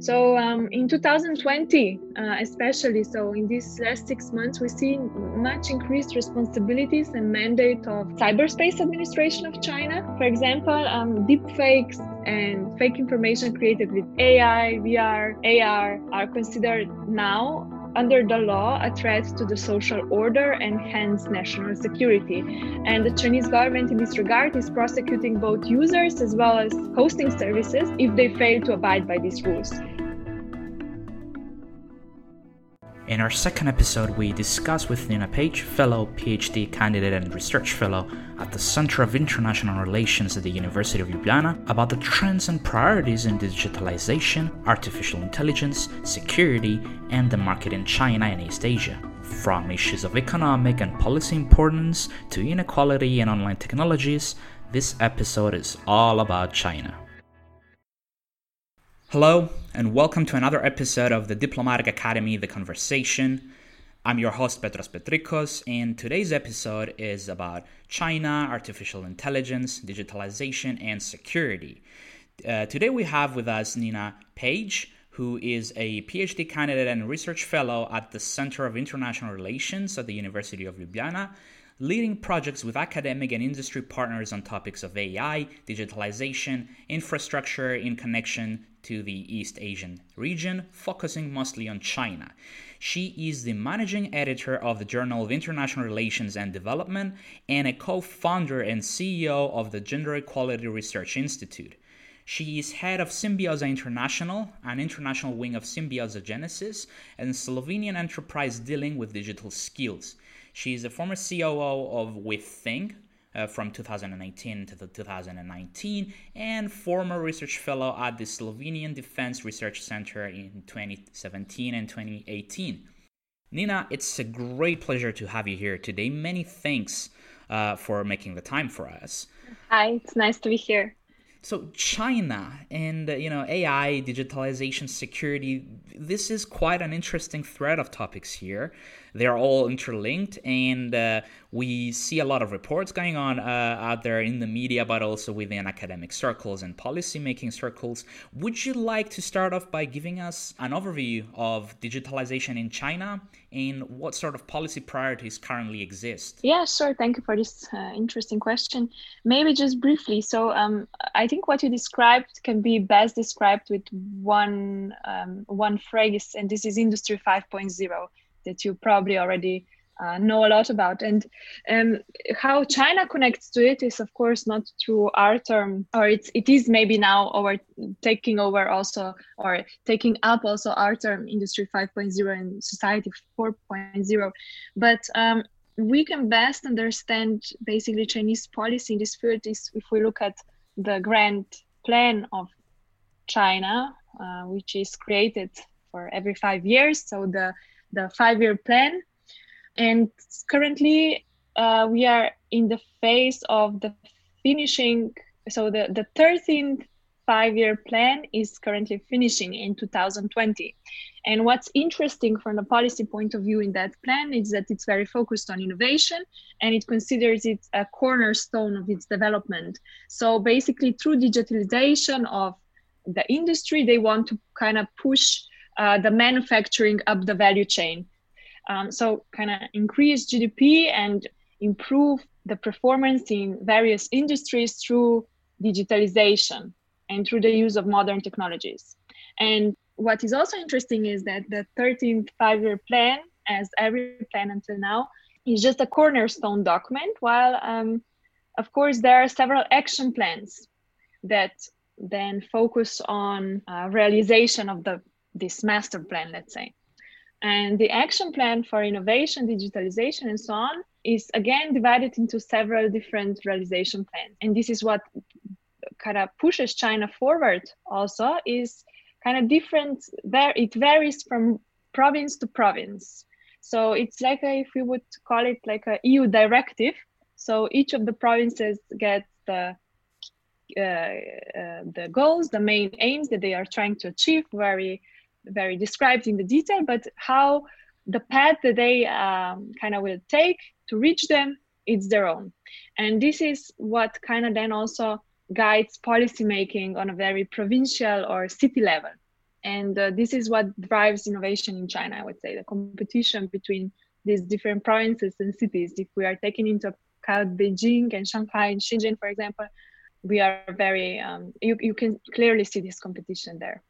So um, in 2020, uh, especially, so in these last six months, we see much increased responsibilities and mandate of cyberspace administration of China. For example, um, deepfakes and fake information created with AI, VR, AR are considered now under the law a threat to the social order and hence national security. And the Chinese government in this regard is prosecuting both users as well as hosting services if they fail to abide by these rules. In our second episode, we discuss with Nina Pejic, fellow PhD candidate and research fellow at the Center of International Relations at the University of Ljubljana, about the trends and priorities in digitalization, artificial intelligence, security, and the market in China and East Asia. From issues of economic and policy importance to inequality and online technologies, this episode is all about China. Hello, and welcome to another episode of the Diplomatic Academy The Conversation. I'm your host, Petros Petrikos, and today's episode is about China, artificial intelligence, digitalization, and security. Uh, today we have with us Nina Pejic, who is a PhD candidate and research fellow at the Center of International Relations at the University of Ljubljana leading projects with academic and industry partners on topics of AI, digitalization, infrastructure in connection to the East Asian region, focusing mostly on China. She is the managing editor of the Journal of International Relations and Development and a co founder and CEO of the Gender Equality Research Institute. She is head of Simbioza International, an international wing of Simbioza Genesis, and Slovenian enterprise dealing with digital skills. She is a former COO of WeThink uh, from 2018 to 2019 and former research fellow at the Slovenian Defense Research Center in 2017 and 2018. Nina, it's a great pleasure to have you here today. Many thanks uh, for making the time for us. Hi, it's nice to be here. So China and uh, you know AI, digitalization, security. This is quite an interesting thread of topics here. They are all interlinked, and uh, we see a lot of reports going on uh, out there in the media, but also within academic circles and policymaking circles. Would you like to start off by giving us an overview of digitalization in China and what sort of policy priorities currently exist? Yeah, sure. Thank you for this uh, interesting question. Maybe just briefly. So, um, I think what you described can be best described with one um, one phrase, and this is Industry 5.0 that you probably already uh, know a lot about. And um, how China connects to it is, of course, not through our term, or it's it is maybe now over taking over also, or taking up also our term, Industry 5.0 and Society 4.0. But um, we can best understand basically Chinese policy in this field is if we look at the grand plan of China, uh, which is created for every five years. So the the five year plan. And currently, uh, we are in the phase of the finishing. So, the, the 13th five year plan is currently finishing in 2020. And what's interesting from the policy point of view in that plan is that it's very focused on innovation and it considers it a cornerstone of its development. So basically, through digitalization of the industry, they want to kind of push uh, the manufacturing up the value chain. Um, so, kind of increase GDP and improve the performance in various industries through digitalization and through the use of modern technologies. And what is also interesting is that the 13th five year plan, as every plan until now, is just a cornerstone document, while, um, of course, there are several action plans that then focus on uh, realization of the this master plan, let's say. And the action plan for innovation, digitalization, and so on is again divided into several different realization plans. And this is what kind of pushes China forward also is kind of different there it varies from province to province. So it's like a, if we would call it like a EU directive. So each of the provinces get the uh, uh, the goals, the main aims that they are trying to achieve very very described in the detail, but how the path that they um, kind of will take to reach them, it's their own. And this is what kind of then also guides policymaking on a very provincial or city level. and uh, this is what drives innovation in China. I would say the competition between these different provinces and cities. If we are taking into account Beijing and Shanghai and Shenzhen, for example, we are very um, you you can clearly see this competition there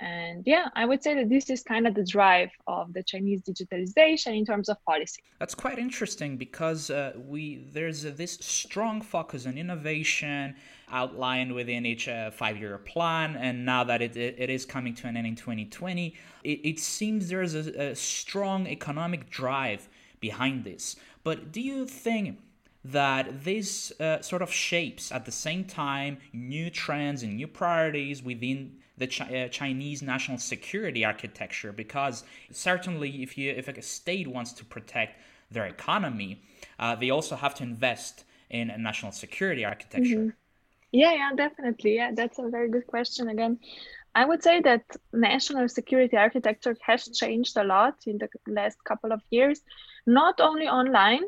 and yeah i would say that this is kind of the drive of the chinese digitalization in terms of policy. That's quite interesting because uh, we there's uh, this strong focus on innovation outlined within each uh, five-year plan and now that it, it, it is coming to an end in 2020 it, it seems there's a, a strong economic drive behind this. But do you think that this uh, sort of shapes at the same time new trends and new priorities within the Ch- uh, Chinese national security architecture because certainly if you if a state wants to protect their economy, uh, they also have to invest in a national security architecture. Mm-hmm. Yeah, yeah, definitely. Yeah, that's a very good question. Again, I would say that national security architecture has changed a lot in the last couple of years, not only online,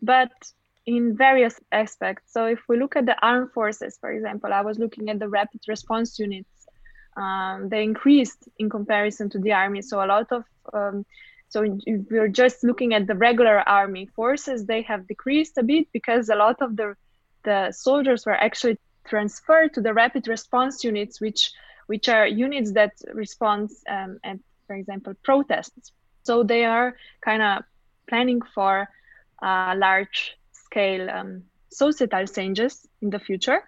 but in various aspects. So if we look at the armed forces, for example, I was looking at the rapid response units um, they increased in comparison to the army. So a lot of um, so if we're just looking at the regular army forces, they have decreased a bit because a lot of the the soldiers were actually transferred to the rapid response units, which which are units that respond um, at, for example, protests. So they are kind of planning for uh, large scale um, societal changes in the future.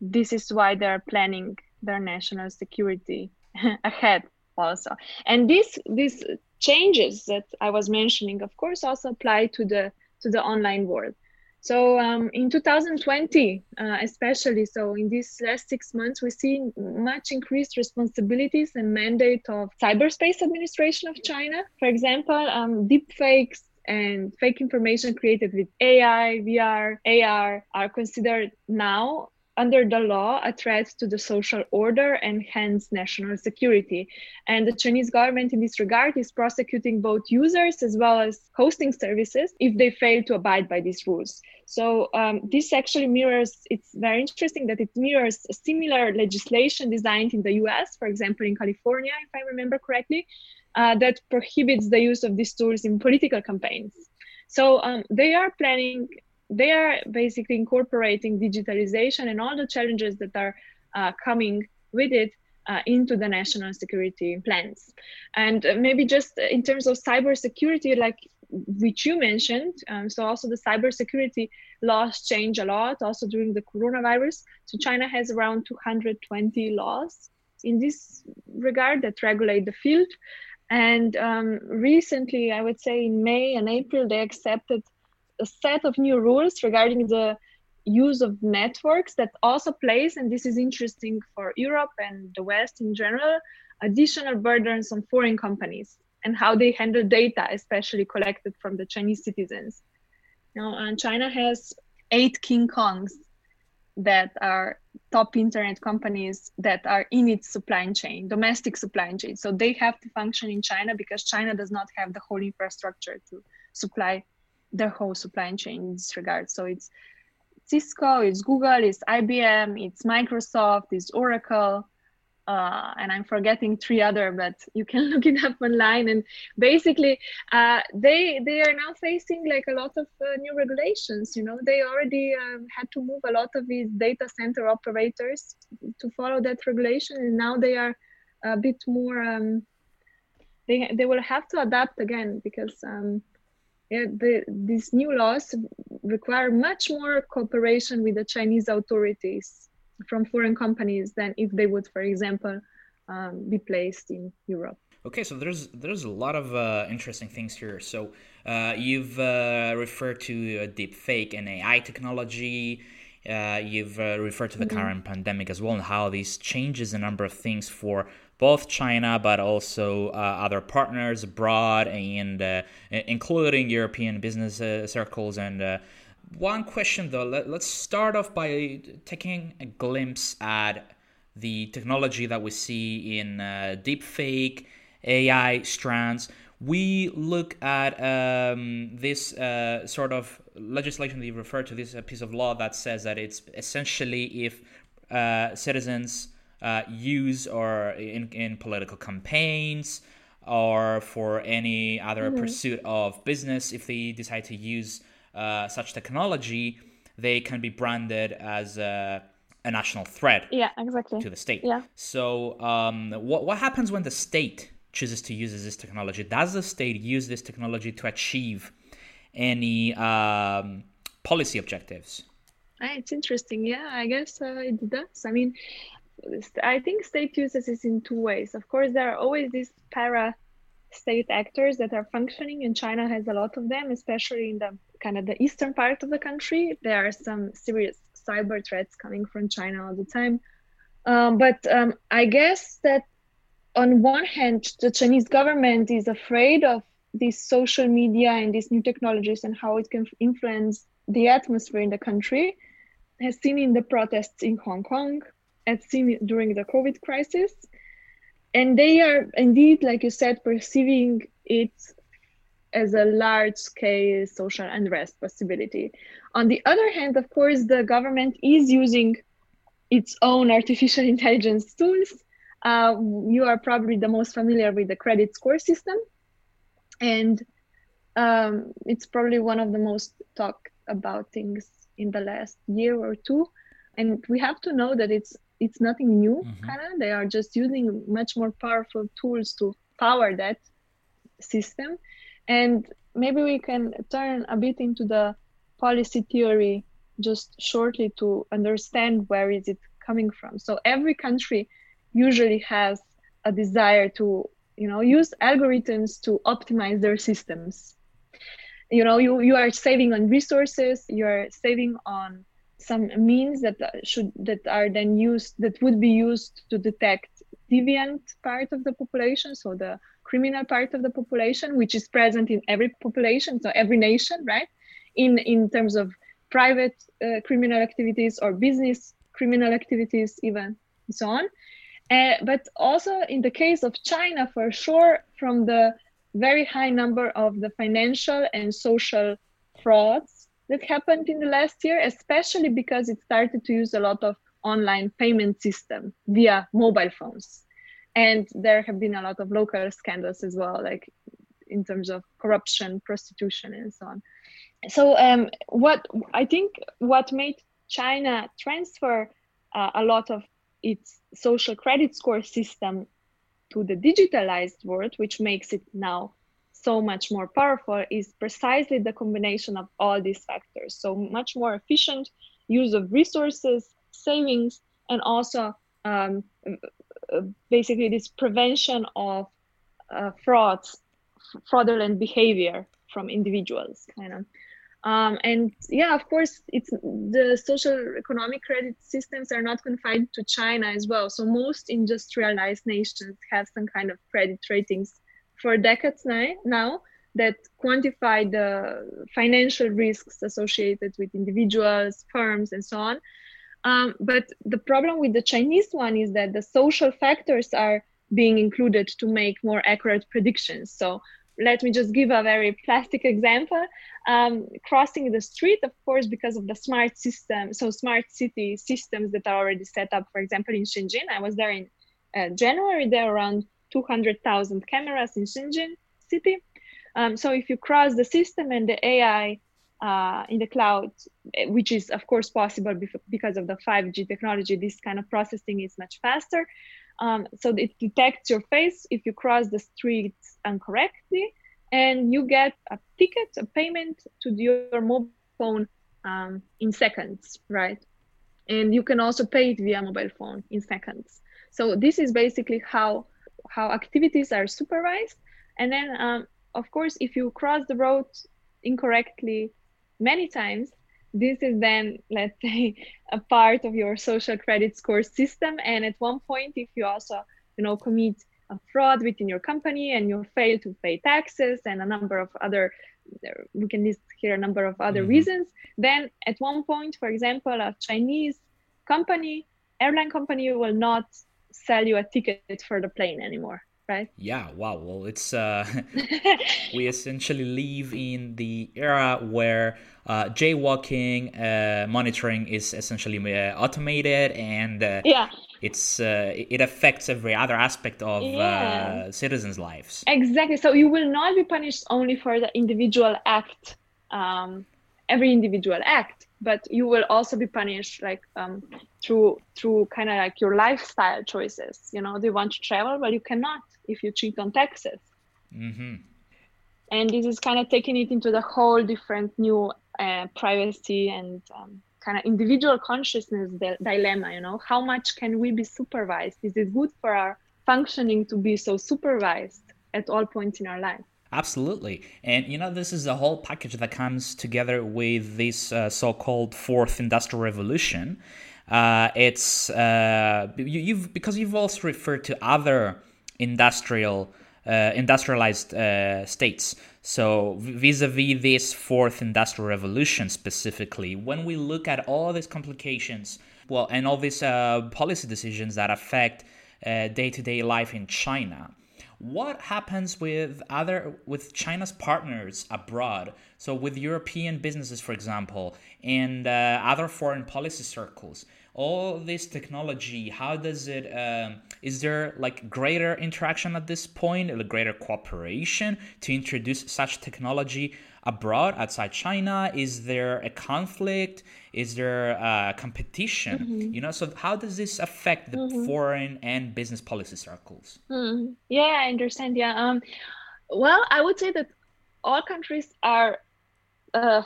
This is why they're planning their national security ahead also. And these these changes that i was mentioning of course also apply to the to the online world. So um, in 2020 uh, especially so in these last six months we see much increased responsibilities and mandate of cyberspace administration of china. For example um, deep fakes and fake information created with ai vr ar are considered now under the law a threat to the social order and hence national security. And the Chinese government in this regard is prosecuting both users as well as hosting services if they fail to abide by these rules. So um, this actually mirrors, it's very interesting that it mirrors similar legislation designed in the US, for example, in California, if I remember correctly, uh, that prohibits the use of these tools in political campaigns. So um, they are planning they are basically incorporating digitalization and all the challenges that are uh, coming with it uh, into the national security plans. And uh, maybe just in terms of cybersecurity, like which you mentioned, um, so also the cybersecurity laws change a lot, also during the coronavirus. So China has around 220 laws in this regard that regulate the field. And um, recently, I would say in May and April, they accepted a set of new rules regarding the use of networks that also place, and this is interesting for Europe and the West in general, additional burdens on foreign companies and how they handle data, especially collected from the Chinese citizens. Now, and China has eight King Kongs that are top internet companies that are in its supply chain, domestic supply chain. So they have to function in China because China does not have the whole infrastructure to supply their whole supply chain in this regard. So it's Cisco, it's Google, it's IBM, it's Microsoft, it's Oracle, uh, and I'm forgetting three other, but you can look it up online. And basically, uh, they they are now facing like a lot of uh, new regulations. You know, they already um, had to move a lot of these data center operators to follow that regulation, and now they are a bit more. Um, they they will have to adapt again because um, the, these new laws require much more cooperation with the Chinese authorities from foreign companies than if they would, for example, um, be placed in Europe. Okay, so there's there's a lot of uh, interesting things here. So uh, you've uh, referred to deep fake and AI technology. Uh, you've uh, referred to the mm-hmm. current pandemic as well and how this changes a number of things for both China but also uh, other partners abroad and uh, including European business uh, circles. And uh, one question though, let, us start off by taking a glimpse at the technology that we see in uh, deepfake, AI strands. We look at um, this uh, sort of legislation that you refer to, this piece of law that says that it's essentially if citizens uh, use or in, in political campaigns or for any other mm-hmm. pursuit of business if they decide to use uh, such technology they can be branded as a, a, national threat yeah exactly. to the state. Yeah. So um, what, what happens when the state chooses to use this technology does the state use this technology to achieve any um, policy objectives ah, it's interesting yeah i guess uh, it does i mean I think state uses it in two ways. Of course, there are always these para state actors that are functioning, and China has a lot of them, especially in the kind of the eastern part of the country. There are some serious cyber threats coming from China all the time. Um, but um, I guess that on one hand, the Chinese government is afraid of these social media and these new technologies and how it can influence the atmosphere in the country. Has seen in the protests in Hong Kong, had seen during the COVID crisis. And they are indeed, like you said, perceiving it as a large scale social unrest possibility. On the other hand, of course, the government is using its own artificial intelligence tools. Uh, you are probably the most familiar with the credit score system. And um, it's probably one of the most talked about things in the last year or two. And we have to know that it's it's nothing new mm-hmm. kind of they are just using much more powerful tools to power that system and maybe we can turn a bit into the policy theory just shortly to understand where is it coming from so every country usually has a desire to you know use algorithms to optimize their systems. You know you, you are saving on resources you're saving on some means that should that are then used that would be used to detect deviant part of the population so the criminal part of the population which is present in every population so every nation right? In in terms of private uh, criminal activities or business criminal activities even so on uh, but also in the case of china for sure from the very high number of the financial and social frauds that happened in the last year, especially because it started to use a lot of online payment system via mobile phones. And there have been a lot of local scandals as well, like in terms of corruption, prostitution, and so on. So, um, what I think what made China transfer uh, a lot of its social credit score system to the digitalized world, which makes it now so much more powerful is precisely the combination of all these factors. So much more efficient use of resources, savings, and also um, basically this prevention of uh, frauds, fraudulent behavior from individuals, kind of. Um, and yeah, of course, it's the social economic credit systems are not confined to China as well. So most industrialized nations have some kind of credit ratings for decades now, that quantify the financial risks associated with individuals, firms, and so on. Um, but the problem with the Chinese one is that the social factors are being included to make more accurate predictions. So let me just give a very plastic example. Um, crossing the street, of course, because of the smart system, so smart city systems that are already set up, for example, in Shenzhen. I was there in uh, January, there around 200,000 cameras in Shenzhen city. Um, so if you cross the system and the AI uh, in the cloud, which is of course possible because of the 5G technology, this kind of processing is much faster. Um, so it detects your face if you cross the street incorrectly, and you get a ticket, a payment to your mobile phone um, in seconds, right? And you can also pay it via mobile phone in seconds. So this is basically how how activities are supervised. And then, um, of course, if you cross the road incorrectly many times, this is then, let's say, a part of your social credit score system. And at one point, if you also, you know, commit a fraud within your company and you fail to pay taxes and a number of other we can list here a number of other mm-hmm. reasons then at one point for example a chinese company airline company will not sell you a ticket for the plane anymore right yeah wow well it's uh we essentially live in the era where uh, jaywalking uh, monitoring is essentially uh, automated and uh, yeah it's uh, it affects every other aspect of uh, yeah. uh, citizens' lives. Exactly. So you will not be punished only for the individual act, um, every individual act, but you will also be punished like um, through through kind of like your lifestyle choices. You know, do you want to travel? Well, you cannot if you cheat on taxes. Mm-hmm. And this is kind of taking it into the whole different new uh, privacy and um, kind of individual consciousness di- dilemma you know how much can we be supervised is it good for our functioning to be so supervised at all points in our life Absolutely. And you know, this is a whole package that comes together with this uh, so called fourth industrial revolution. Uh, it's uh, you, have because you've also referred to other industrial uh, industrialized uh, states. So, vis a vis this fourth industrial revolution specifically, when we look at all these complications, well, and all these uh, policy decisions that affect day to day life in China, what happens with other with China's partners abroad? So, with European businesses, for example, and uh, other foreign policy circles. All this technology how does it um, is there like greater interaction at this point a greater cooperation to introduce such technology abroad outside china? Is there a conflict is there a competition mm-hmm. you know so how does this affect the mm-hmm. foreign and business policy circles mm-hmm. yeah i understand yeah um, well i would say that all countries are uh,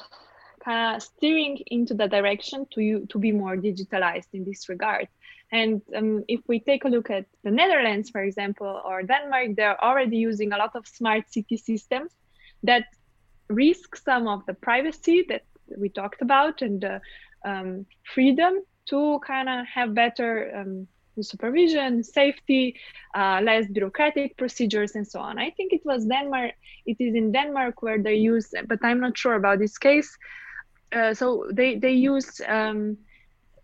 kind of steering into the direction to you to be more digitalized in this regard. And um, if we take a look at the Netherlands, for example, or Denmark, they're already using a lot of smart city systems that risk some of the privacy that we talked about and the um, freedom to kind of have better um, supervision, safety, uh, less bureaucratic procedures, and so on. I think it was Denmark. It is in Denmark where they use, but I'm not sure about this case. Uh, so they they use um,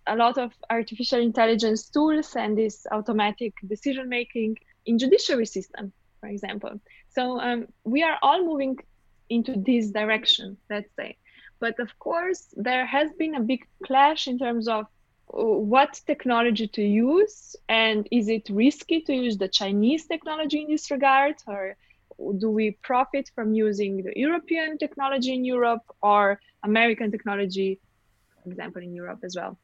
a lot of artificial intelligence tools and this automatic decision making in judiciary system, for example. So um, we are all moving into this direction, let's say. But of course, there has been a big clash in terms of uh, what technology to use and is it risky to use the Chinese technology in this regard or do we profit from using the European technology in Europe or American technology, for example, in Europe as well?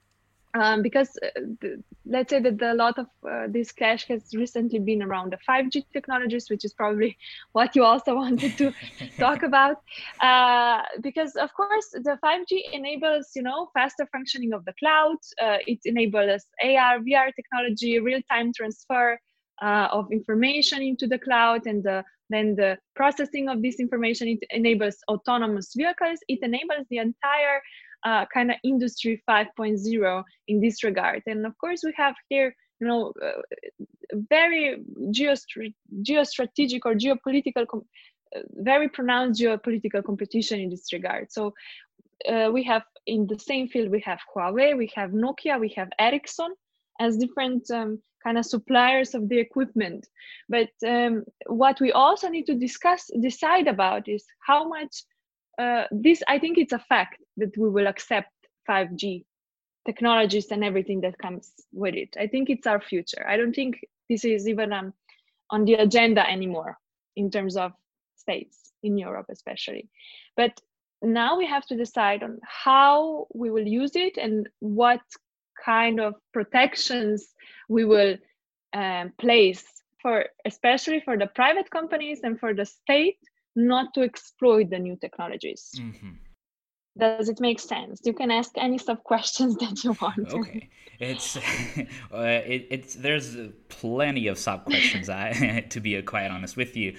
Um, because uh, the, let's say that the, a lot of uh, this clash has recently been around the 5G technologies, which is probably what you also wanted to talk about. Uh, because of course, the 5G enables you know faster functioning of the cloud. Uh, it enables AR, VR technology, real-time transfer uh, of information into the cloud, and the then the processing of this information it enables autonomous vehicles it enables the entire uh, kind of industry 5.0 in this regard and of course we have here you know uh, very geostr- geostrategic or geopolitical com- uh, very pronounced geopolitical competition in this regard so uh, we have in the same field we have huawei we have nokia we have ericsson as different um, kind of suppliers of the equipment. But um, what we also need to discuss, decide about is how much uh, this, I think it's a fact that we will accept 5G technologies and everything that comes with it. I think it's our future. I don't think this is even um, on the agenda anymore in terms of states in Europe, especially. But now we have to decide on how we will use it and what kind of protections we will um, place for especially for the private companies and for the state not to exploit the new technologies mm-hmm. does it make sense you can ask any sub questions that you want okay it's uh, it, it's there's plenty of sub questions I, to be quite honest with you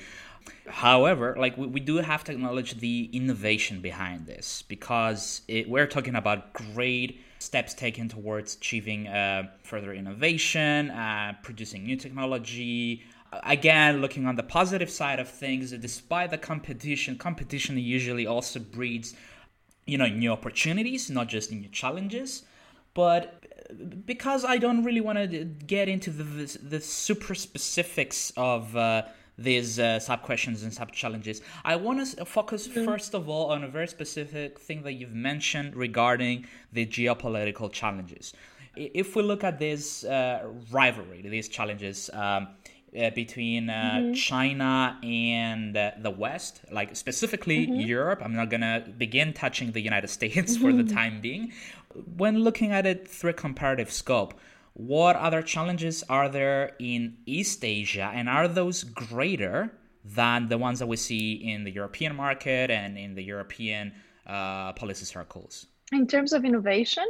However, like we, we do have to acknowledge the innovation behind this because it, we're talking about great steps taken towards achieving uh, further innovation, uh, producing new technology. Again, looking on the positive side of things, despite the competition, competition usually also breeds, you know, new opportunities, not just new challenges. But because I don't really want to get into the the, the super specifics of uh, these uh, sub questions and sub challenges. I want to focus first of all on a very specific thing that you've mentioned regarding the geopolitical challenges. if we look at this uh, rivalry, these challenges um, uh, between uh, mm-hmm. China and uh, the West, like specifically mm-hmm. Europe, I'm not gonna begin touching the United States for the mm-hmm. time being. When looking at it through a comparative scope, what other challenges are there in East Asia, and are those greater than the ones that we see in the European market and in the European uh, policy circles? In terms of innovation?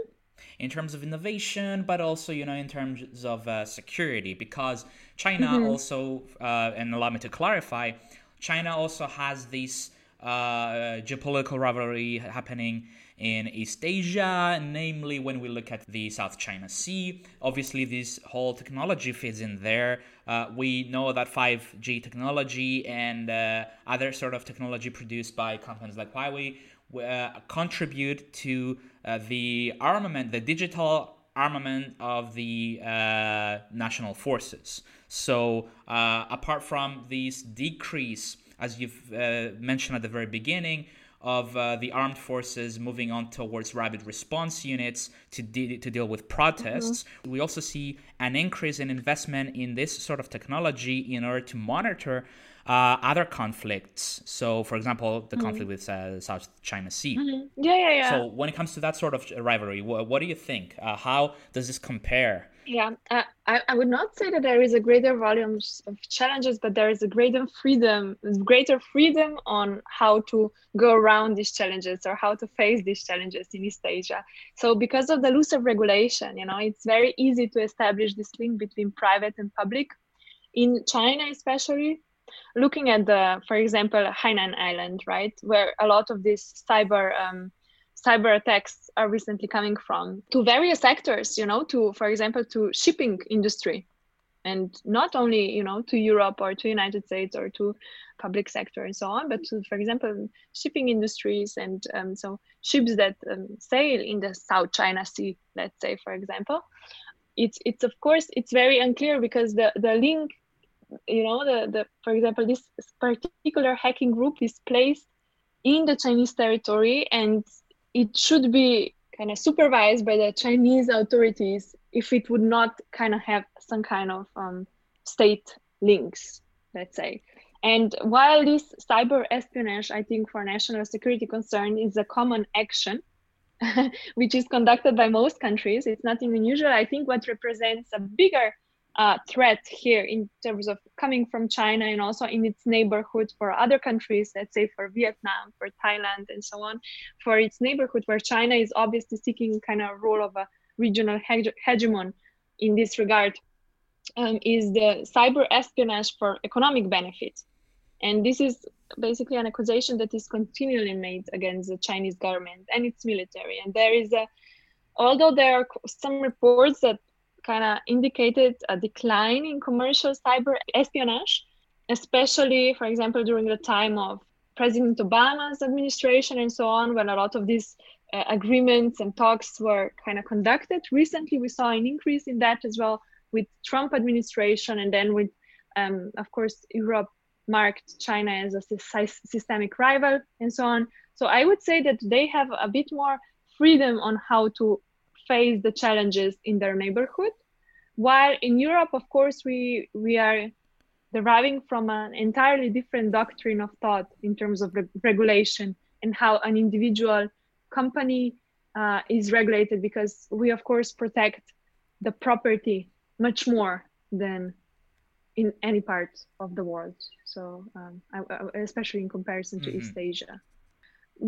In terms of innovation, but also, you know, in terms of uh, security, because China mm-hmm. also, uh, and allow me to clarify, China also has this uh, geopolitical rivalry happening in East Asia, namely when we look at the South China Sea. Obviously, this whole technology fits in there. Uh, we know that 5G technology and uh, other sort of technology produced by companies like Huawei uh, contribute to uh, the armament, the digital armament of the uh, national forces. So, uh, apart from this decrease, as you've mentioned at the very beginning, of uh, the armed forces moving on towards rapid response units to, de- to deal with protests. Mm-hmm. We also see an increase in investment in this sort of technology in order to monitor uh, other conflicts. So, for example, the mm-hmm. conflict with uh, South China Sea. Mm-hmm. Yeah, yeah, yeah. So, when it comes to that sort of rivalry, wh- what do you think? Uh, how does this compare yeah, uh, I, I would not say that there is a greater volume of challenges, but there is a greater freedom, greater freedom on how to go around these challenges or how to face these challenges in East Asia. So because of the looser regulation, you know, it's very easy to establish this link between private and public. In China, especially, looking at the, for example, Hainan Island, right, where a lot of these cyber um, cyber attacks are recently coming from to various sectors you know to for example to shipping industry. And not only you know to europe or to united states or to public sector and so on but to for example shipping industries and um, so ships that um, sail in the south china sea let's say for example. It's it's of course it's very unclear because the the link you know the the for example this particular hacking group is placed in the chinese territory and it should be kind of supervised by the Chinese authorities if it would not kind of have some kind of um, state links, let's say. And while this cyber espionage, I think for national security concern is a common action, which is conducted by most countries, it's nothing unusual. I think what represents a bigger uh, threat here in terms of coming from China and also in its neighborhood for other countries, let's say for Vietnam, for Thailand, and so on, for its neighborhood where China is obviously seeking kind of role of a regional hege- hegemon in this regard, um, is the cyber espionage for economic benefit. And this is basically an accusation that is continually made against the Chinese government and its military. And there is a, although there are some reports that kind of indicated a decline in commercial cyber espionage, especially, for example, during the time of President Obama's administration and so on, when a lot of these uh, agreements and talks were kind of conducted. Recently, we saw an increase in that as well with Trump administration, and then with, um, of course, Europe marked China as a systemic rival and so on. So I would say that they have a bit more freedom on how to face the challenges in their neighborhood. While in Europe, of course, we, we are deriving from an entirely different doctrine of thought in terms of re- regulation and how an individual company uh, is regulated because we, of course, protect the property much more than in any part of the world. So, um, I, I, especially in comparison to mm-hmm. East Asia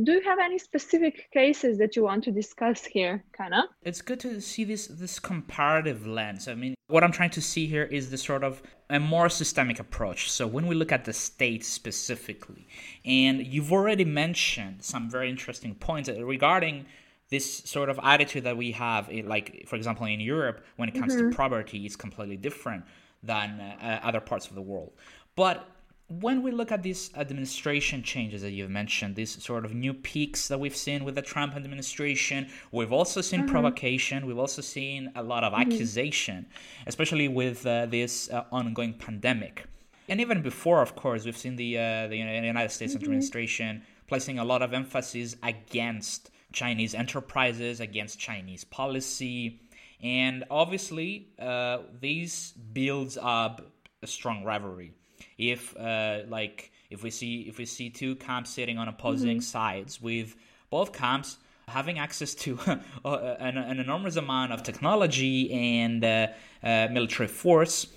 do you have any specific cases that you want to discuss here kana? It's good to see this this comparative lens. I mean what i'm trying to see here is the sort of a more systemic approach. So when we look at the state specifically and you've already mentioned some very interesting points regarding this sort of attitude that we have like for example in europe when it comes mm-hmm. to property it's completely different than uh, other parts of the world. But when we look at these administration changes that you've mentioned, these sort of new peaks that we've seen with the Trump administration, we've also seen mm-hmm. provocation. We've also seen a lot of mm-hmm. accusation, especially with uh, this uh, ongoing pandemic. And even before, of course, we've seen the uh, the United States mm-hmm. administration placing a lot of emphasis against Chinese enterprises, against Chinese policy, And obviously, uh, this builds up a strong rivalry. If uh, like if we see if we see two camps sitting on opposing mm-hmm. sides with both camps having access to an, an, enormous amount of technology and uh, uh, military force,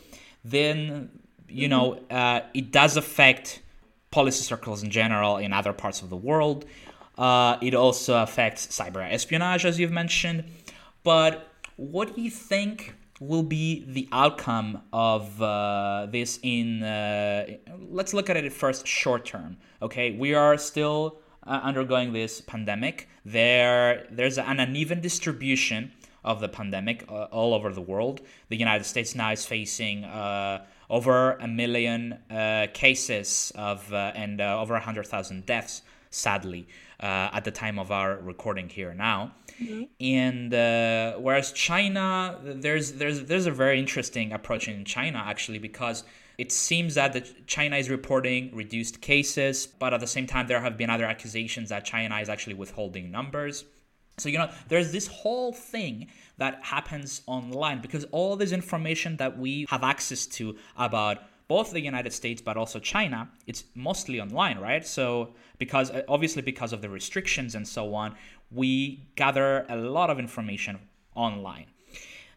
then you know mm-hmm. uh, it does affect policy circles in general in other parts of the world. Uh, it also affects cyber espionage, as you've mentioned. But what do you think will be the outcome of uh, this in uh, let's look at it first short term okay? We are still uh, undergoing this pandemic. There there's an uneven distribution of the pandemic uh, all over the world. The united states now is facing uh, over a million uh, cases of and over 100000 deaths sadly at the time of our recording here now Mm-hmm. And uh, whereas China, there's there's there's a very interesting approach in China actually because it seems that the, China is reporting reduced cases, but at the same time there have been other accusations that China is actually withholding numbers. So you know, there's this whole thing that happens online because all this information that we have access to about both the United States but also China, it's mostly online, right? So because obviously because of the restrictions and so on, we gather a lot of information online.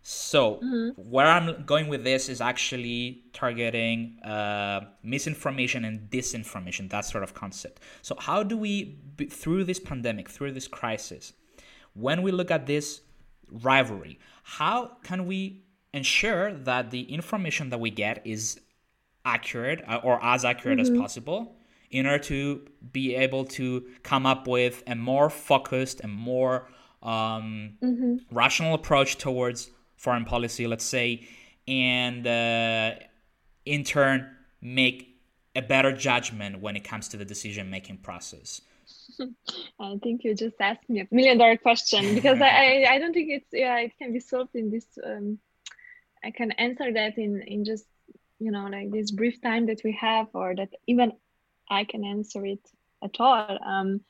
So, mm-hmm. where I'm going with this is actually targeting uh, misinformation and disinformation, that sort of concept. So, how do we, through this pandemic, through this crisis, when we look at this rivalry, how can we ensure that the information that we get is accurate uh, or as accurate mm-hmm. as possible? In order to be able to come up with a more focused and more um, mm-hmm. rational approach towards foreign policy, let's say, and uh, in turn make a better judgment when it comes to the decision making process. I think you just asked me a million dollar question because I, I don't think it's yeah it can be solved in this um, I can answer that in in just you know like this brief time that we have or that even I can answer it at all. Um,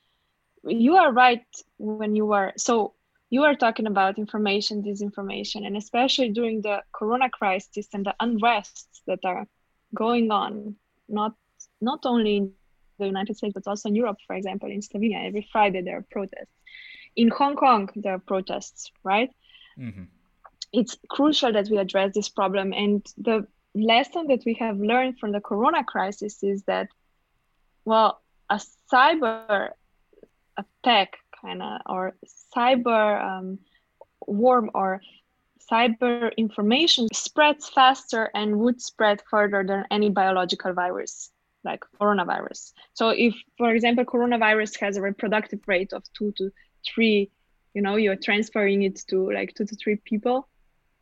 you are right when you are so you are talking about information disinformation and especially during the corona crisis and the unrests that are going on not not only in the united states but also in europe for example in slovenia every friday there are protests in hong kong there are protests right mm-hmm. it's crucial that we address this problem and the lesson that we have learned from the corona crisis is that well, a cyber attack kind of or cyber um, worm or cyber information spreads faster and would spread further than any biological virus like coronavirus. So if, for example, coronavirus has a reproductive rate of two to three, you know, you're transferring it to like two to three people.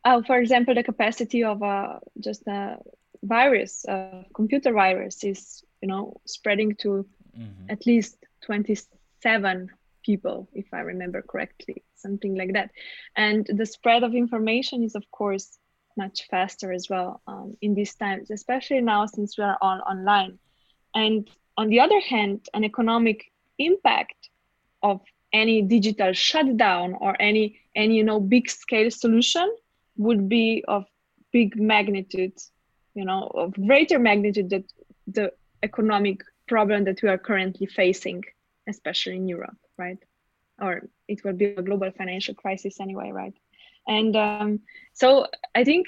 Uh, for example, the capacity of a just a virus, a computer virus, is you know spreading to mm-hmm. at least 27 people if i remember correctly something like that and the spread of information is of course much faster as well um, in these times especially now since we are all online and on the other hand an economic impact of any digital shutdown or any any you know big scale solution would be of big magnitude you know of greater magnitude that the economic problem that we are currently facing, especially in Europe, right? Or it will be a global financial crisis anyway, right? And um, so I think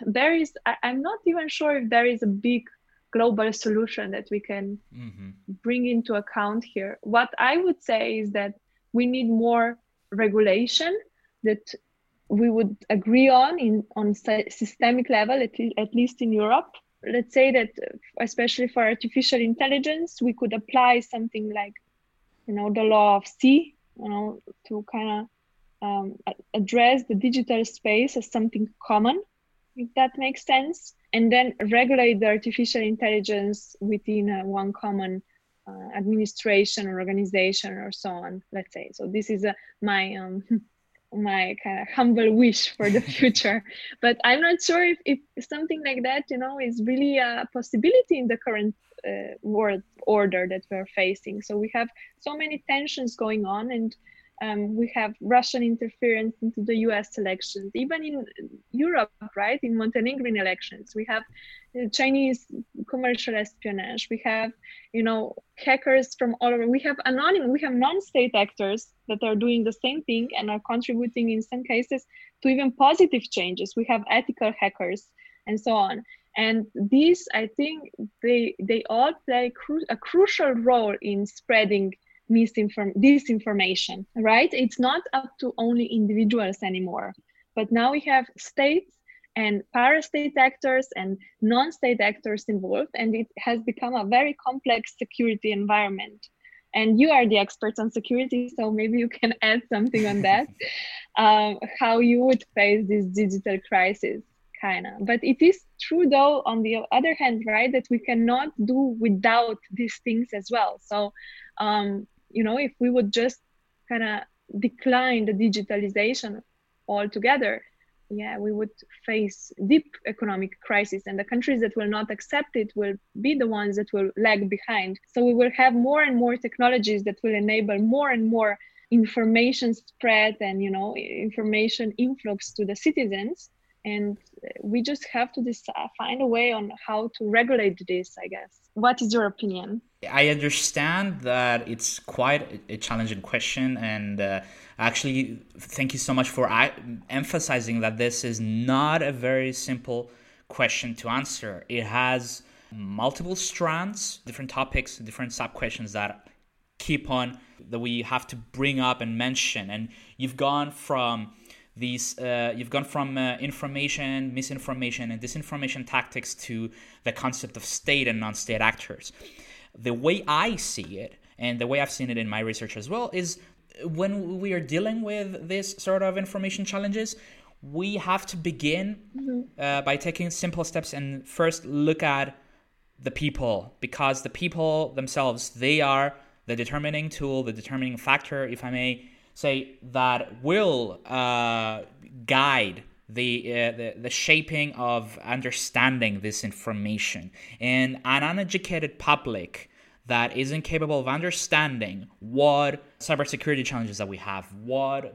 there is, I, am not even sure if there is a big global solution that we can mm-hmm. bring into account here. What I would say is that we need more regulation that we would agree on in on systemic level, at, at least in Europe, let's say that especially for artificial intelligence we could apply something like you know the law of c you know to kind of um, address the digital space as something common if that makes sense and then regulate the artificial intelligence within uh, one common uh, administration or organization or so on let's say. So this is uh, my um, my kind of humble wish for the future. But i'm not sure if, if something like that you know is really a possibility in the current uh, world order that we're facing. So we have so many tensions going on and um, we have Russian interference into the US elections, even in Europe, right? In Montenegrin elections, we have uh, Chinese commercial espionage. We have, you know, hackers from all over. We have anonymous, we have non-state actors that are doing the same thing and are contributing in some cases to even positive changes. We have ethical hackers and so on. And these, I think, they they all play cru- a crucial role in spreading misinform disinformation right? It's not up to only individuals anymore. But now we have states and para-state actors and non-state actors involved and it has become a very complex security environment. And you are the experts on security so maybe you can add something on that um, how you would face this digital crisis kind of but it is true though on the other hand right that we cannot do without these things as well. So um, you know if we would just kind of decline the digitalization altogether yeah we would face deep economic crisis and the countries that will not accept it will be the ones that will lag behind. So we will have more and more technologies that will enable more and more information spread and you know information influx to the citizens. And we just have to decide, find a way on how to regulate this i guess. What is your opinion i understand that it's quite a challenging question and uh, actually thank you so much for emphasizing that this is not a very simple question to answer. It has multiple strands different topics different sub questions that keep on that we have to bring up and mention. And you've gone from these uh, you've gone from uh, information misinformation and disinformation tactics to the concept of state and non-state actors the way i see it and the way i've seen it in my research as well is when we are dealing with this sort of information challenges we have to begin mm-hmm. uh, by taking simple steps and first look at the people because the people themselves they are the determining tool the determining factor if i may say that will uh, guide the, uh, the, the shaping of understanding this information and an uneducated public that isn't capable of understanding what cybersecurity challenges that we have, what uh,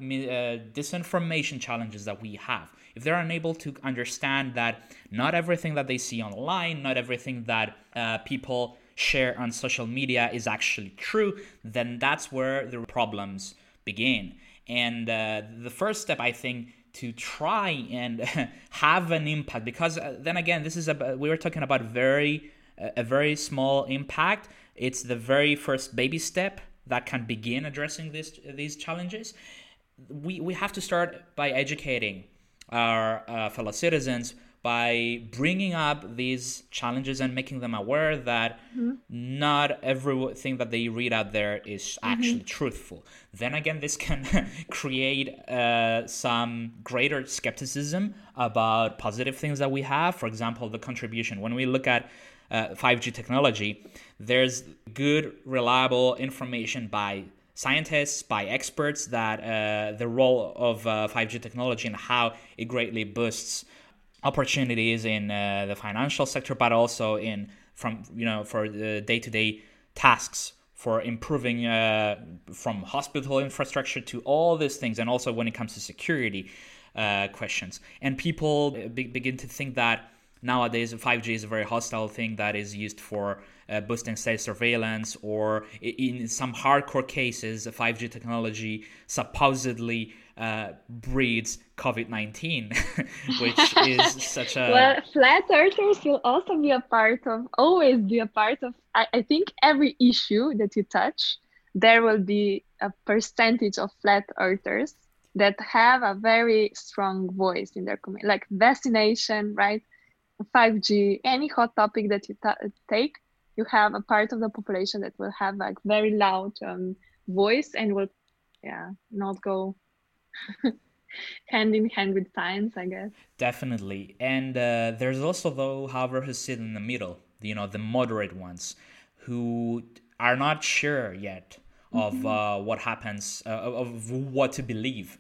disinformation challenges that we have. If they're unable to understand that not everything that they see online, not everything that uh, people share on social media is actually true, then that's where the problems begin. And uh, the first step, I think, to try and have an impact, because uh, then again, this is a we were talking about very a very small impact. It's the very first baby step that can begin addressing this these challenges. We we have to start by educating our uh, fellow citizens by bringing up these challenges and making them aware that mm-hmm. not everything that they read out there is mm-hmm. actually mm-hmm. truthful. Then again, this can create uh, some greater skepticism about positive things that we have. For example, the contribution. When we look at uh, 5G technology, there's good, reliable information by scientists, by experts that uh, the role of 5G uh, technology and how it greatly boosts opportunities in uh, the financial sector, but also in from you know for the day to day tasks for improving uh, from hospital infrastructure to all these things, and also when it comes to security uh, questions. And people be- begin to think that nowadays 5G is a very hostile thing that is used for uh, boosting state surveillance, or in some hardcore cases, 5G technology supposedly uh, breeds COVID 19, which is such a. Well, flat earthers will also be a part of, always be a part of, I, I think, every issue that you touch, there will be a percentage of flat earthers that have a very strong voice in their community, like vaccination, right? 5G, any hot topic that you take, you have a part of the population that will have like very loud um, voice and will, yeah, not go hand in hand with science, I guess. Definitely. And uh, there's also, though, however, who sit in the middle, you know, the moderate ones who are not sure yet of mm-hmm. uh, what happens, uh, of what to believe.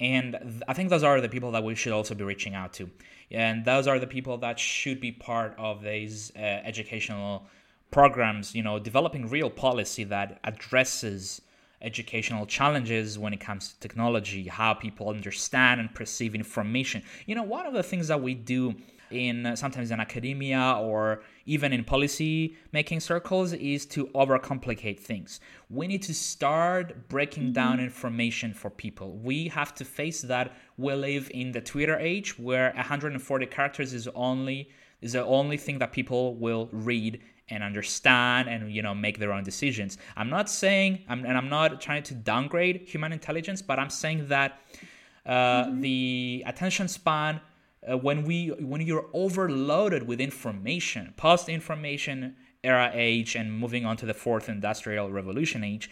And I think those are the people that we should also be reaching out to. And those are the people that should be part of these uh, educational programs, you know, developing real policy that addresses educational challenges when it comes to technology, how people understand and perceive information. You know, one of the things that we do in uh, sometimes in academia or even in policy making circles is to overcomplicate things. We need to start breaking mm-hmm. down information for people. We have to face that we live in the Twitter age where 140 characters is only is the only thing that people will read and understand and you know make their own decisions. I'm not saying I'm, and I'm not trying to downgrade human intelligence, but I'm saying that uh, mm-hmm. the attention span uh, when we when you're overloaded with information, post information era age, and moving on to the fourth industrial revolution age,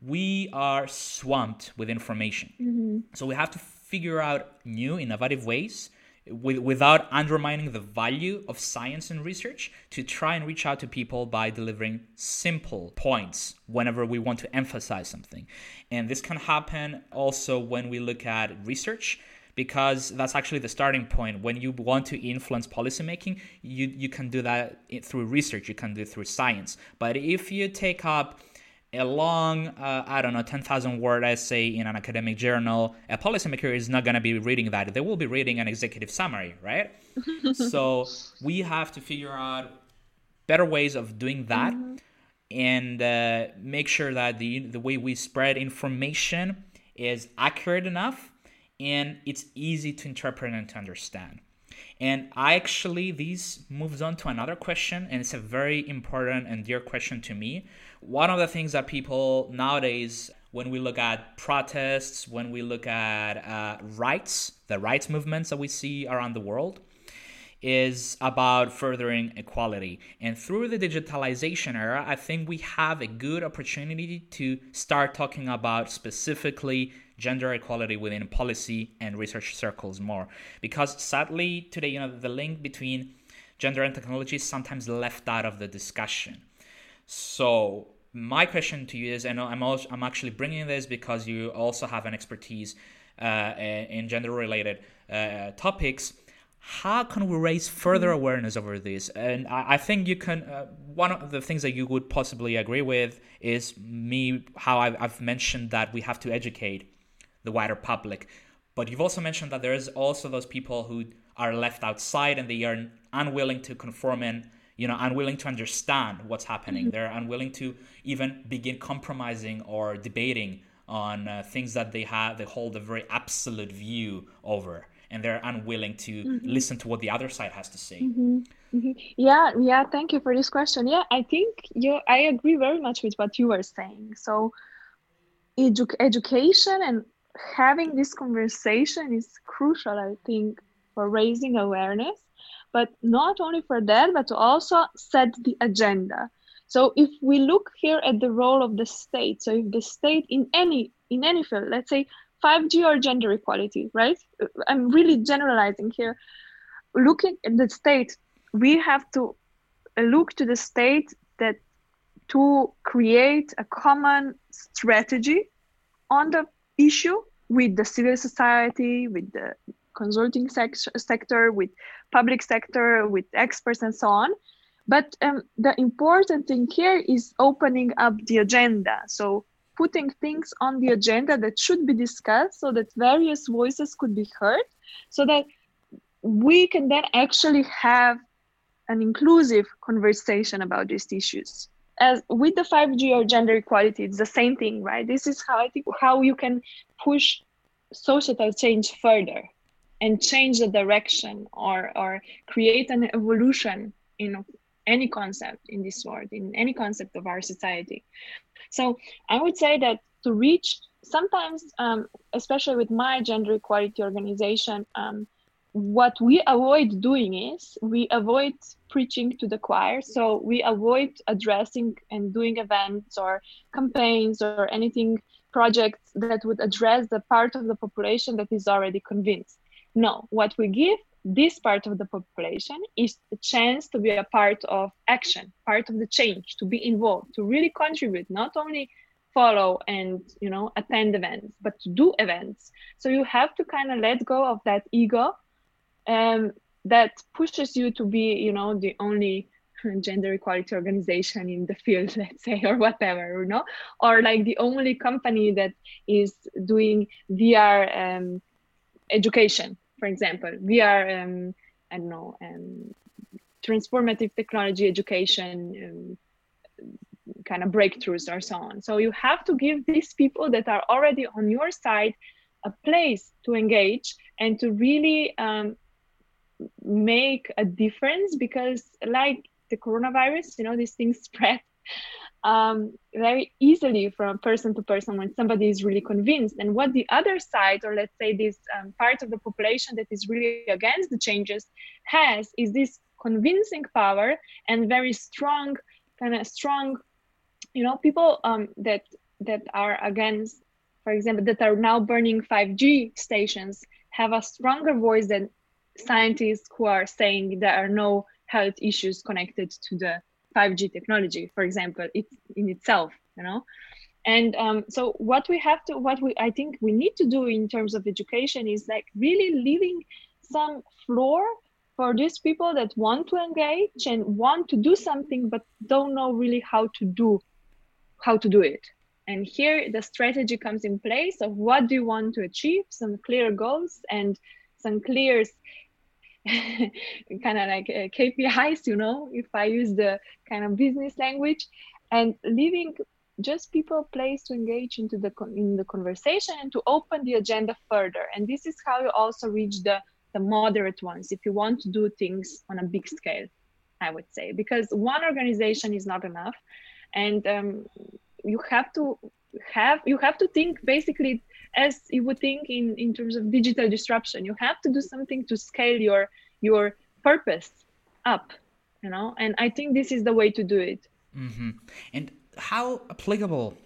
we are swamped with information. Mm-hmm. So we have to figure out new, innovative ways with, without undermining the value of science and research to try and reach out to people by delivering simple points whenever we want to emphasize something. And this can happen also when we look at research because that's actually the starting point. When you want to influence policymaking, you, you can do that through research, you can do it through science. But if you take up a long, uh, I don't know, 10,000 word essay in an academic journal, a policymaker is not going to be reading that. They will be reading an executive summary, right? so we have to figure out better ways of doing that mm-hmm. and uh, make sure that the, the way we spread information is accurate enough and it's easy to interpret and to understand. And I actually, this moves on to another question, and it's a very important and dear question to me. One of the things that people nowadays, when we look at protests, when we look at uh, rights, the rights movements that we see around the world, is about furthering equality. And through the digitalization era, I think we have a good opportunity to start talking about specifically gender equality within policy and research circles more. Because sadly, today, you know, the link between gender and technology is sometimes left out of the discussion. So, my question to you is, and I'm also, I'm actually bringing this because you also have an expertise uh, in gender-related uh, topics. How can we raise further awareness over this? And I, I think you can. Uh, one of the things that you would possibly agree with is me how I've, I've mentioned that we have to educate the wider public. But you've also mentioned that there is also those people who are left outside and they are unwilling to conform and you know unwilling to understand what's happening. Mm-hmm. They're unwilling to even begin compromising or debating on uh, things that they have they hold a very absolute view over and they're unwilling to mm-hmm. listen to what the other side has to say mm-hmm. Mm-hmm. yeah yeah thank you for this question yeah i think you i agree very much with what you were saying so edu- education and having this conversation is crucial, I think, for raising awareness, but not only for that, but to also set the agenda. So if we look here at the role of the state, so if the state in any in any field, let's say 5G or gender equality, right? I'm really generalizing here. Looking at the state, we have to look to the state that to create a common strategy on the issue with the civil society, with the consulting sector, with public sector, with experts and so on. But um, the important thing here is opening up the agenda. So putting things on the agenda that should be discussed so that various voices could be heard so that we can then actually have an inclusive conversation about these issues as with the 5G or gender equality, it's the same thing, right? This is how I think how you can push societal change further and change the direction or or create an evolution in any concept in this world, in any concept of our society. So I would say that to reach sometimes, um, especially with my gender equality organization, um, what we avoid doing is we avoid preaching to the choir. So we avoid addressing and doing events or campaigns or anything projects that would address the part of the population that is already convinced. No what we give this part of the population is a chance to be a part of action part of the change to be involved to really contribute not only follow and you know attend events but to do events. So you have to kind of let go of that ego um, that pushes you to be you know the only gender equality organization in the field let's say or whatever you know? Or like the only company that is doing vr um, education for example. Vr um, i don't know um, transformative technology education um, kind of breakthroughs or so on. So you have to give these people that are already on your side a place to engage and to really um, make a difference because like the coronavirus you know these things spread um, very easily from person to person when somebody is really convinced. And what the other side or let's say this um, part of the population that is really against the changes has is this convincing power and very strong kind of strong you know people um, that that are against for example that are now burning 5g stations have a stronger voice than scientists who are saying there are no health issues connected to the 5G technology, for example, it in itself, you know. And um, so what we have to, what we I think we need to do in terms of education is like really leaving some floor for these people that want to engage and want to do something but don't know really how to do how to do it and here the strategy comes in place of what do you want to achieve some clear goals and some clear kind of like uh, KPIs, you know, if I use the kind of business language, and leaving just people place to engage into the in the conversation and to open the agenda further. And this is how you also reach the the moderate ones if you want to do things on a big scale, I would say, because one organization is not enough, and um, you have to have you have to think basically as you would think in, in terms of digital disruption you have to do something to scale your your purpose up you know? And i think this is the way to do it. Mm-hmm. and how applicable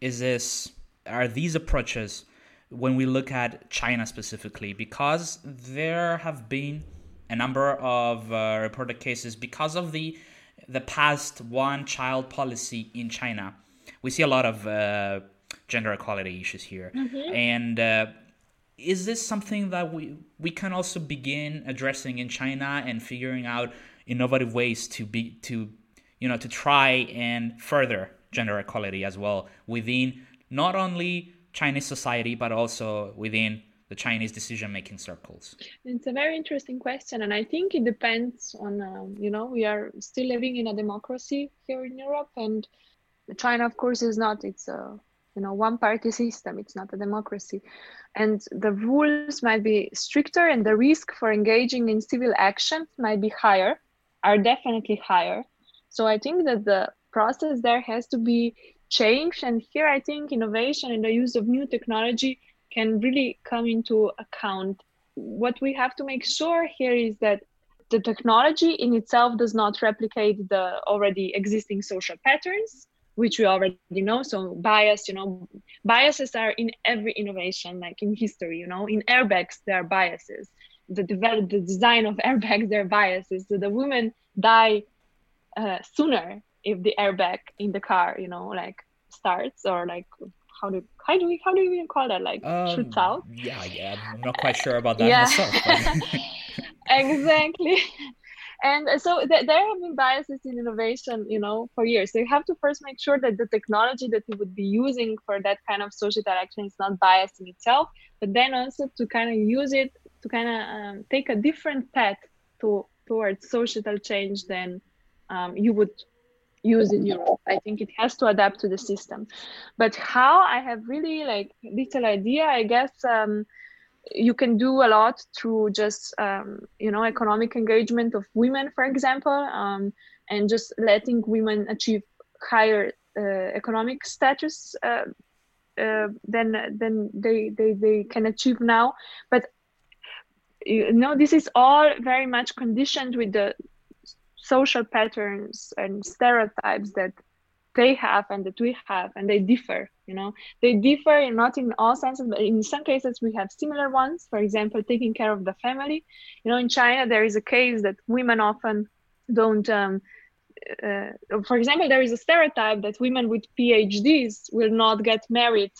is this are these approaches when we look at china specifically? Because there have been a number of uh, reported cases because of the the past one child policy in china. We see a lot of uh, gender equality issues here. Mm-hmm. And uh, is this something that we we can also begin addressing in China and figuring out innovative ways to be to you know to try and further gender equality as well within not only Chinese society but also within the Chinese decision making circles? It's a very interesting question, and I think it depends on um, you know we are still living in a democracy here in Europe, and China, of course, is not. It's a you know one party system it's not a democracy. And the rules might be stricter and the risk for engaging in civil actions might be higher are definitely higher. So i think that the process there has to be changed. And here i think innovation and the use of new technology can really come into account. What we have to make sure here is that the technology in itself does not replicate the already existing social patterns which we already know. So bias you know biases are in every innovation like in history you know in airbags there are biases. The develop the design of airbags there are biases. So the women die uh, sooner if the airbag in the car you know like starts or like how do how do we how do we even call that? Like um, shoots out? yeah yeah i'm not quite sure about that yeah. myself. Exactly and so th- there have been biases in innovation you know for years so you have to first make sure that the technology that you would be using for that kind of social interaction is not biased in itself but then also to kind of use it to kind of um, take a different path to towards societal change than um, you would use in Europe. I think it has to adapt to the system. But how I have really like little idea, I guess um, you can do a lot through just um, you know economic engagement of women for example um, and just letting women achieve higher uh, economic status uh, uh, than than they, they they can achieve now. But you know this is all very much conditioned with the social patterns and stereotypes that they have and that we have and they differ you know? They differ not in all senses but in some cases we have similar ones. For example taking care of the family. You know in china there is a case that women often don't um, uh, for example there is a stereotype that women with phds will not get married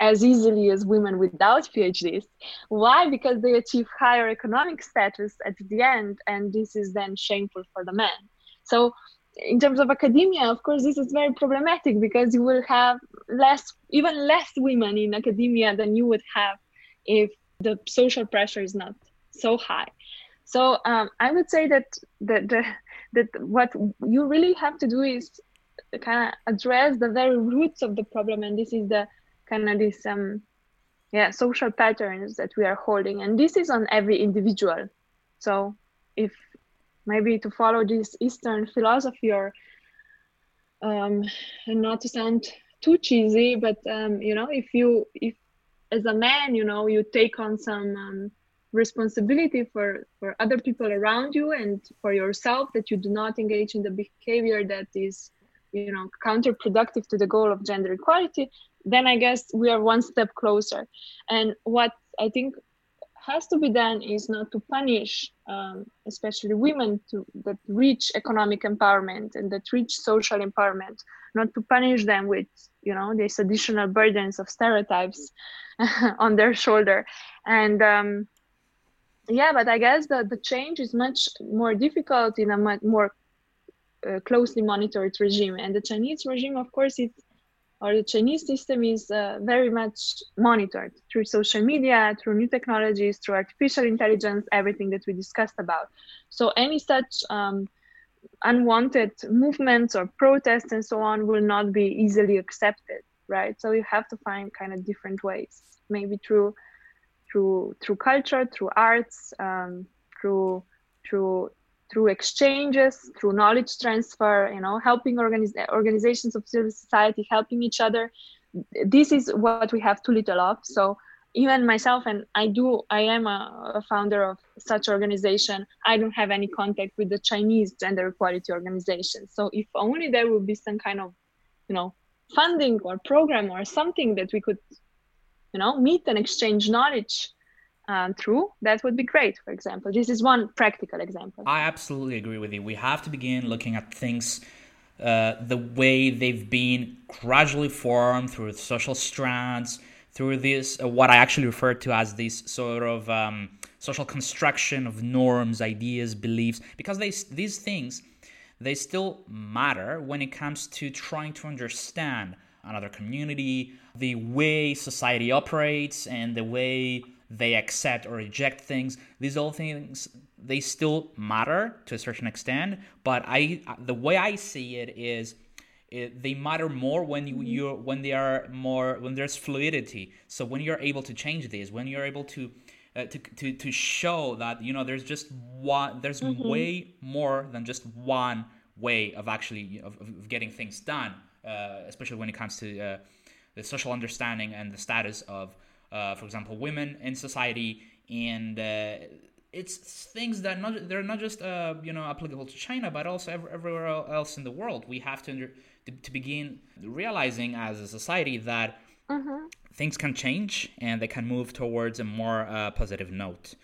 as easily as women without phds why? Because they achieve higher economic status at the end and this is then shameful for the men so in terms of academia of course this is very problematic because you will have less even less women in academia than you would have if the social pressure is not so high. So um, i would say that that that what you really have to do is kind of address the very roots of the problem and this is the kind of this um yeah social patterns that we are holding and this is on every individual. So if maybe to follow this eastern philosophy or um and not to sound too cheesy but um you know if you if as a man you know you take on some um, responsibility for for other people around you and for yourself that you do not engage in the behavior that is you know counterproductive to the goal of gender equality then i guess we are one step closer. And what i think has to be done is not to punish um, especially women to that reach economic empowerment and that reach social empowerment not to punish them with you know these additional burdens of stereotypes on their shoulder and um, yeah but i guess that the change is much more difficult in a much more uh, closely monitored regime. And the Chinese regime, of course, it or the Chinese system is uh, very much monitored through social media, through new technologies, through artificial intelligence, everything that we discussed about. So any such um, unwanted movements or protests and so on will not be easily accepted, right? So you have to find kind of different ways, maybe through through through culture, through arts, um, through through through exchanges, through knowledge transfer, you know, helping organiz- organizations of civil society, helping each other. This is what we have too little of. So even myself, and I do, I am a, a founder of such organization. I don't have any contact with the Chinese gender equality organization. So if only there would be some kind of, you know, funding or program or something that we could, you know, meet and exchange knowledge um, through, that would be great, for example. This is one practical example. I absolutely agree with you. We have to begin looking at things uh, the way they've been gradually formed through social strands, through this, uh, what I actually refer to as this sort of um, social construction of norms, ideas, beliefs, because they, these things, they still matter when it comes to trying to understand another community, the way society operates, and the way they accept or reject things. These all things they still matter to a certain extent, but I the way I see it is it, they matter more when you you when they are more when there's fluidity. So when you're able to change these, when you're able to uh, to, to to show that you know there's just one there's mm-hmm. way more than just one way of actually of, of getting things done, uh, especially when it comes to uh, the social understanding and the status of uh, for example, women in society, and uh, it's things that not they're not just uh, you know applicable to China, but also everywhere else in the world. We have to under, to, to begin realizing as a society that mm-hmm. things can change and they can move towards a more uh, positive note.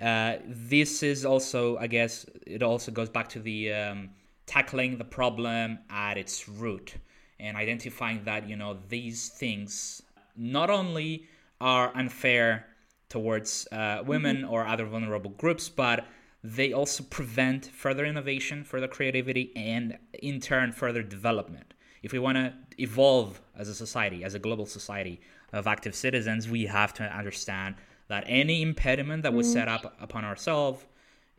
Uh, this is also, I guess, it also goes back to the um, tackling the problem at its root and identifying that you know these things not only are unfair towards uh, women mm-hmm. or other vulnerable groups, but they also prevent further innovation, further creativity, and in turn, further development. If we want to evolve as a society, as a global society of active citizens, we have to understand that any impediment that was set up upon ourselves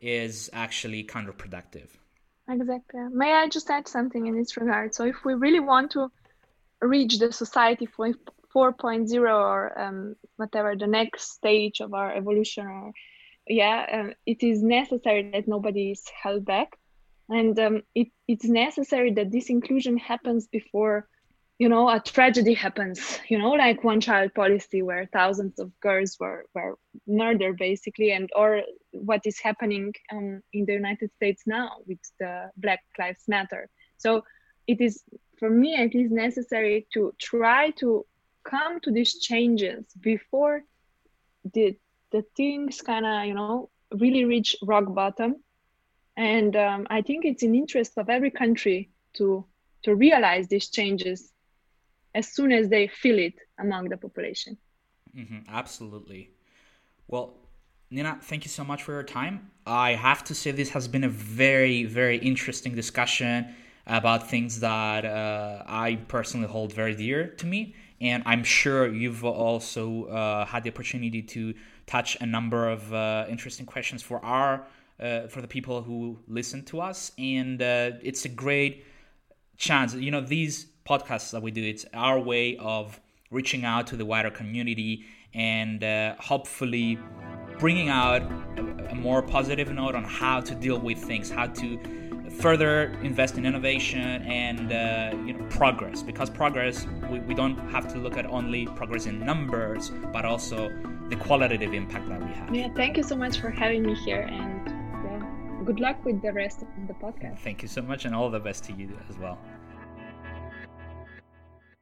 is actually counterproductive. Exactly. May I just add something in this regard? So, if we really want to reach the society 4.0 or um, whatever the next stage of our evolution or yeah um, it is necessary that nobody is held back. And um, it, it's necessary that this inclusion happens before you know a tragedy happens. You know like one child policy where thousands of girls were, were murdered basically and or what is happening um, in the united states now with the black lives matter. So it is for me it is necessary to try to come to these changes before the the things kind of you know really reach rock bottom and um, i think it's in interest of every country to to realize these changes as soon as they feel it among the population mm-hmm, absolutely well Nina, thank you so much for your time. I have to say, this has been a very, very interesting discussion about things that uh, I personally hold very dear to me. And I'm sure you've also uh, had the opportunity to touch a number of uh, interesting questions for our uh, for the people who listen to us. And uh, it's a great chance. You know, these podcasts that we do, it's our way of reaching out to the wider community and uh, hopefully bringing out a, a more positive note on how to deal with things, how to further invest in innovation and uh, you know progress because progress we, we don't have to look at only progress in numbers but also the qualitative impact that we have. Yeah thank you so much for having me here and yeah good luck with the rest of the podcast. Thank you so much and all the best to you as well